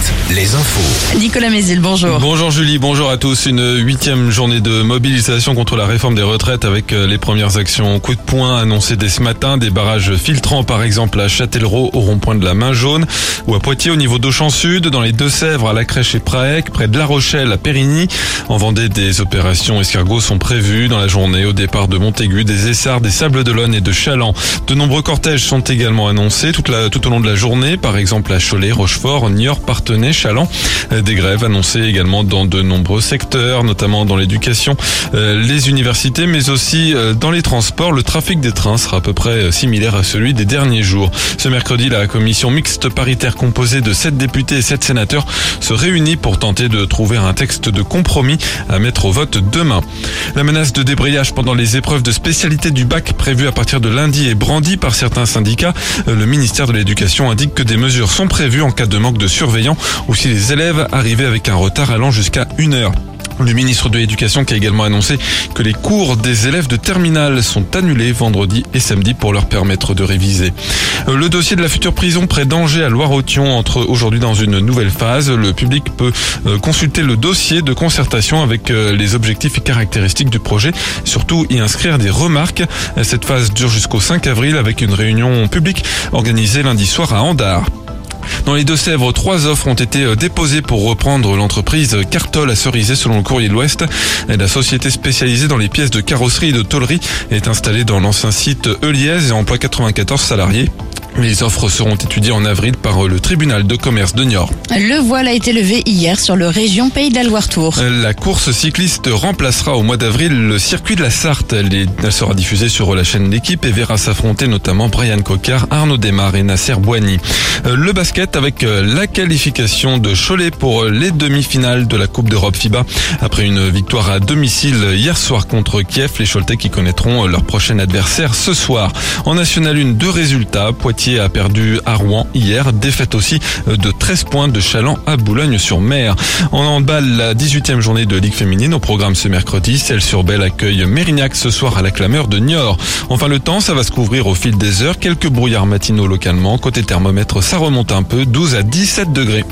7, les infos. Nicolas Mézil, bonjour. Bonjour Julie, bonjour à tous. Une huitième journée de mobilisation contre la réforme des retraites avec euh, les premières actions coup de poing annoncées dès ce matin. Des barrages filtrants par exemple à Châtellerault au rond-point de la Main Jaune ou à Poitiers au niveau d'Auchan Sud, dans les Deux-Sèvres à la Crèche et Praec, près de La Rochelle à Périgny. En Vendée, des opérations escargots sont prévues dans la journée au départ de Montaigu, des Essarts, des Sables d'Olonne et de Chaland. De nombreux cortèges sont également annoncés toute la, tout au long de la journée, par exemple à Cholet, Rochefort, Niort, Partenay, Chaland. Euh, Des grèves annoncées également dans de nombreux secteurs, notamment dans l'éducation, euh, les universités, mais aussi euh, dans les transports. Le trafic des trains sera à peu près similaire à celui des derniers jours. Ce mercredi, la commission mixte paritaire composée de 7 députés et 7 sénateurs se réunit pour tenter de trouver un texte de compromis à mettre au vote demain. La menace de débrayage pendant les épreuves de spécialité du bac prévues à partir de lundi est brandie par certains syndicats. Le ministère de l'Éducation indique que des mesures sont prévues en cas de manque de surveillants ou si les élèves arrivaient avec un retard allant jusqu'à une heure. Le ministre de l'Éducation qui a également annoncé que les cours des élèves de terminale sont annulés vendredi et samedi pour leur permettre de réviser. Euh, Le dossier de la future prison près d'Angers à Loire-Othion entre aujourd'hui dans une nouvelle phase. Le public peut euh, consulter le dossier de concertation avec euh, les objectifs et caractéristiques du projet, surtout y inscrire des remarques. Cette phase dure jusqu'au 5 avril avec une réunion publique organisée lundi soir à Andard. Dans les Deux-Sèvres, trois offres ont été euh, déposées pour reprendre l'entreprise Cartol à Cerizay selon le courrier de l'Ouest. La société spécialisée dans les pièces de carrosserie et de tôlerie est installée dans l'ancien site Eliez et emploie 94 salariés. Les offres seront étudiées en avril par euh, le tribunal de commerce de Niort. Le voile a été levé hier sur le région Pays de la Loire-Tour. La course cycliste remplacera au mois d'avril le circuit de la Sarthe. Elle, sera diffusée sur la chaîne L'équipe et verra s'affronter notamment Brian Cocard, Arnaud Desmar et Nasser Boigny. Euh, Le basket avec euh, la qualification de Cholet pour euh, les demi-finales de la Coupe d'Europe FIBA. Après une victoire à domicile hier soir contre Kiev, les Choletais qui connaîtront euh, leur prochain adversaire ce soir. En National 1, deux résultats. Poitiers a perdu à Rouen hier. Défaite aussi de 13 points de Chaland à Boulogne-sur-Mer. En handball, la 18e journée de Ligue féminine au programme ce mercredi. Celle sur Belle accueille Mérignac ce soir à la clameur de Niort. Enfin, le temps, ça va se couvrir au fil des heures. Quelques brouillards matinaux localement. Côté thermomètre, ça remonte un peu. 12 à 17 degrés.